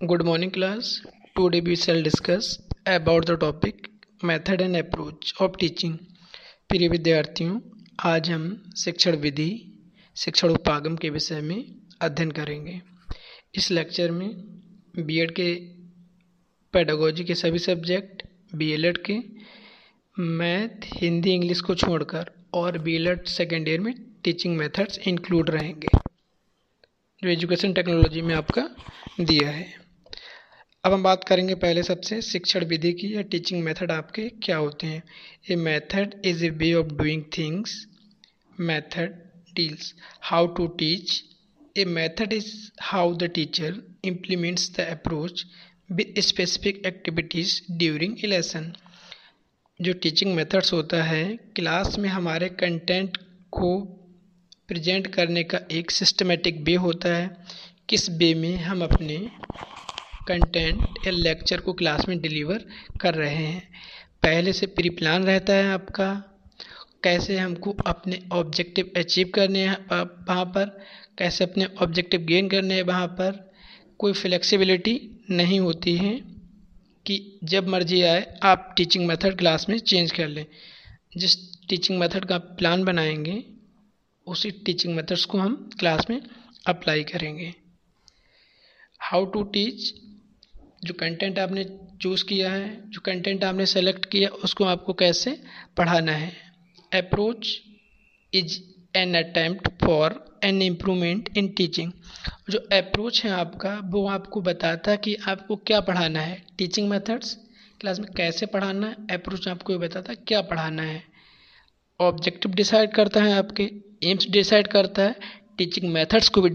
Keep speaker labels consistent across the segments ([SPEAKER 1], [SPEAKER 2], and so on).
[SPEAKER 1] Good morning, class. Today we shall discuss about the topic method and approach of teaching. प्रिय विद्यार्थियों आज हम शिक्षण विधि शिक्षण उपागम के विषय में अध्ययन करेंगे इस लेक्चर में बीएड के पेडागोजी के सभी सब्जेक्ट बीएलएड के मैथ हिंदी इंग्लिश को छोड़कर और B El Ed second year में टीचिंग मेथड्स इंक्लूड रहेंगे जो एजुकेशन टेक्नोलॉजी में आपका दिया है अब हम बात करेंगे पहले सबसे शिक्षण विधि की या टीचिंग मेथड आपके क्या होते हैं? A method is a way of doing things method deals how to teach a method is how the teacher implements the approach with specific activities during a lesson जो टीचिंग मेथड्स होता है class में हमारे content को present करने का एक systematic way होता है। किस वे में हम अपने कंटेंट या लेक्चर को क्लास में डिलीवर कर रहे हैं। पहले से प्री प्लान रहता है आपका। कैसे हमको अपने ऑब्जेक्टिव अचीव करने हैं वहाँ पर? कैसे अपने ऑब्जेक्टिव गेन करने हैं वहाँ पर? कोई फ्लेक्सिबिलिटी नहीं होती है कि जब मर्ज़ी आए आप टीचिंग मेथड क्लास में चेंज कर लें। जिस टीचिंग मेथड का प्लान बनाएँगे, उसी टीचिंग मेथड्स को हम क्लास में अप्लाई करेंगे। हाउ टू टीच जो कंटेंट आपने चूज़ किया है, जो कंटेंट आपने सेलेक्ट किया, उसको आपको कैसे पढ़ाना है? Approach is an attempt for an improvement in teaching जो अप्रोच है आपका, वो आपको बताता है कि आपको क्या पढ़ाना है? टीचिंग मेथड्स क्लास में कैसे पढ़ाना है? अप्रोच आपको ये बताता है क्या पढ़ाना है। ऑब्जेक्टिव डिसाइड करता है आपके एम्स डिसाइड करता है टीचिंग मेथड्स को भी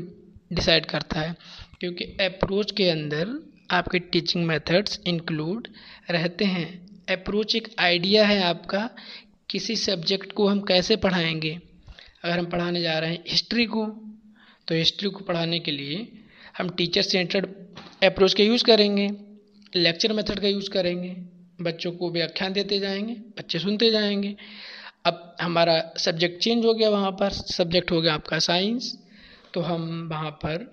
[SPEAKER 1] डिसाइड करता है। क्योंकि अप्रोच के अंदर आपके टीचिंग मेथड्स इंक्लूड रहते हैं। अप्रोच एक आइडिया है आपका, किसी सब्जेक्ट को हम कैसे पढ़ाएँगे? अगर हम पढ़ाने जा रहे हैं हिस्ट्री को तो हिस्ट्री को पढ़ाने के लिए हम टीचर सेंटर्ड अप्रोच का यूज़ करेंगे लेक्चर मेथड का यूज़ करेंगे, बच्चों को व्याख्यान देते जाएँगे, बच्चे सुनते जाएँगे। अब हमारा सब्जेक्ट चेंज हो गया वहाँ पर सब्जेक्ट हो गया आपका साइंस तो हम वहाँ पर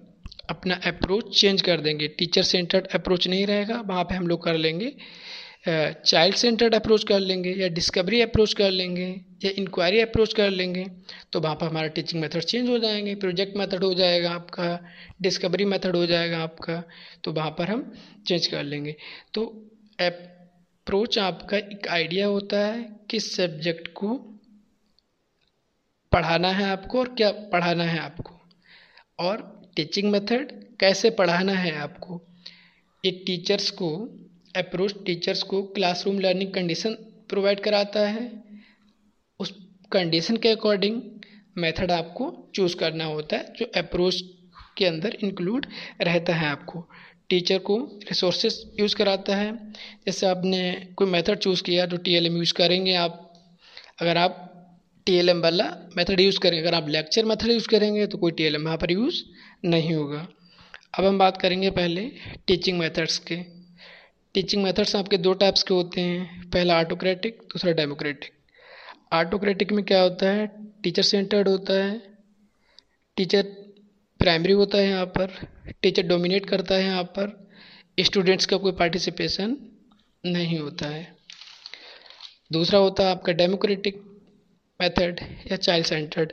[SPEAKER 1] अपना अप्रोच चेंज कर देंगे। टीचर सेंटर्ड अप्रोच नहीं रहेगा, वहाँ पे हम लोग कर लेंगे चाइल्ड सेंटर्ड अप्रोच कर लेंगे या डिस्कवरी अप्रोच कर लेंगे या इंक्वायरी अप्रोच कर लेंगे तो वहाँ पर हमारा टीचिंग मेथड चेंज हो जाएँगे प्रोजेक्ट मेथड हो जाएगा आपका डिस्कवरी मेथड हो जाएगा आपका तो वहाँ पर हम चेंज कर लेंगे। तो अप्रोच आपका एक आइडिया होता है किस सब्जेक्ट को पढ़ाना है आपको और क्या पढ़ाना है आपको। और टीचिंग मेथड कैसे पढ़ाना है आपको? ये टीचर्स को अप्रोच टीचर्स को क्लासरूम लर्निंग कंडीशन प्रोवाइड कराता है। उस कंडीशन के अकॉर्डिंग मेथड आपको चूज़ करना होता है, जो अप्रोच के अंदर इंक्लूड रहता है आपको। टीचर को रिसोर्सेज यूज़ कराता है। जैसे आपने कोई मेथड चूज़ किया, जो टी एल एम यूज़ करेंगे आप, अगर आप टी एल एम वाला मेथड यूज़ करेंगे। अगर आप लेक्चर मेथड यूज़ करेंगे तो कोई टी एल वहाँ पर यूज़ नहीं होगा। अब हम बात करेंगे पहले टीचिंग मेथड्स के। टीचिंग मेथड्स आपके दो टाइप्स के होते हैं। पहला ऑटोक्रेटिक, दूसरा डेमोक्रेटिक। ऑटोक्रेटिक में क्या होता है? टीचर सेंटर्ड होता है। टीचर प्राइमरी होता है यहाँ पर। टीचर डोमिनेट करता है यहाँ पर। स्टूडेंट्स का कोई पार्टिसिपेशन नहीं होता है। दूसरा होता है आपका डेमोक्रेटिक। मेथड या चाइल्ड सेंटर्ड।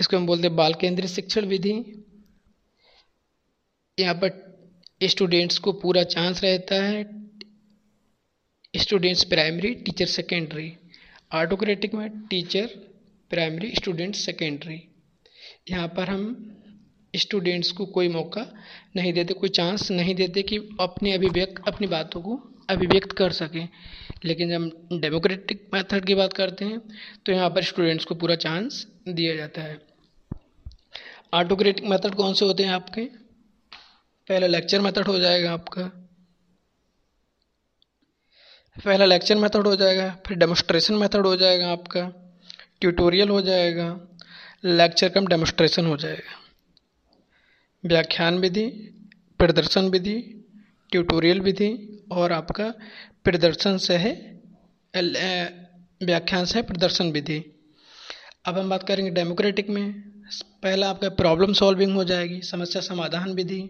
[SPEAKER 1] इसको हम बोलते हैं बाल केंद्रित शिक्षण विधि। यहाँ पर स्टूडेंट्स को पूरा चांस रहता है। Students primary, teacher secondary. Autocratic में टीचर प्राइमरी स्टूडेंट सेकेंडरी। यहाँ पर हम स्टूडेंट्स को कोई मौका नहीं देते, कोई चांस नहीं देते कि अपने अभिव्यक्त, अपनी बातों को अभिव्यक्त कर सकें। लेकिन जब डेमोक्रेटिक मेथड की बात करते हैं तो यहाँ पर स्टूडेंट्स को पूरा चांस दिया जाता है। ऑटोक्रेटिक मेथड कौन से होते हैं आपके? पहला लेक्चर मेथड हो जाएगा आपका। पहला लेक्चर मेथड हो जाएगा, फिर डेमोस्ट्रेशन मेथड हो जाएगा आपका। ट्यूटोरियल हो जाएगा लेक्चर कम डेमोस्ट्रेशन हो जाएगा। व्याख्यान विधि, प्रदर्शन विधि ट्यूटोरियल विधि और आपका प्रदर्शन से है व्याख्यान से है, प्रदर्शन विधि। अब हम बात करेंगे डेमोक्रेटिक में। पहला आपका प्रॉब्लम सॉल्विंग हो जाएगी, समस्या समाधान विधि।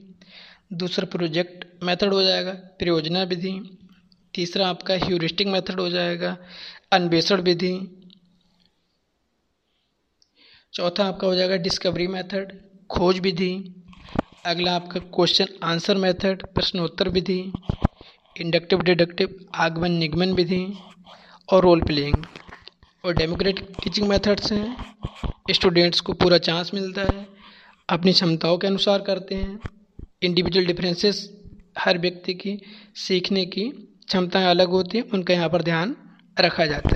[SPEAKER 1] दूसरा प्रोजेक्ट मेथड हो जाएगा, परियोजना विधि। तीसरा आपका ह्यूरिस्टिक मेथड हो जाएगा, अन्वेषण विधि। चौथा आपका हो जाएगा डिस्कवरी मेथड खोज विधि। अगला आपका क्वेश्चन आंसर मेथड प्रश्नोत्तर विधि। इंडक्टिव डिडक्टिव आगमन, निगमन विधि और रोल प्लेइंग और डेमोक्रेटिक टीचिंग मेथड्स हैं। स्टूडेंट्स को पूरा चांस मिलता है। अपनी क्षमताओं के अनुसार करते हैं। इंडिविजुअल डिफरेंसेस हर व्यक्ति की सीखने की क्षमताएँ अलग होती हैं। उनका यहाँ पर ध्यान रखा जाता है।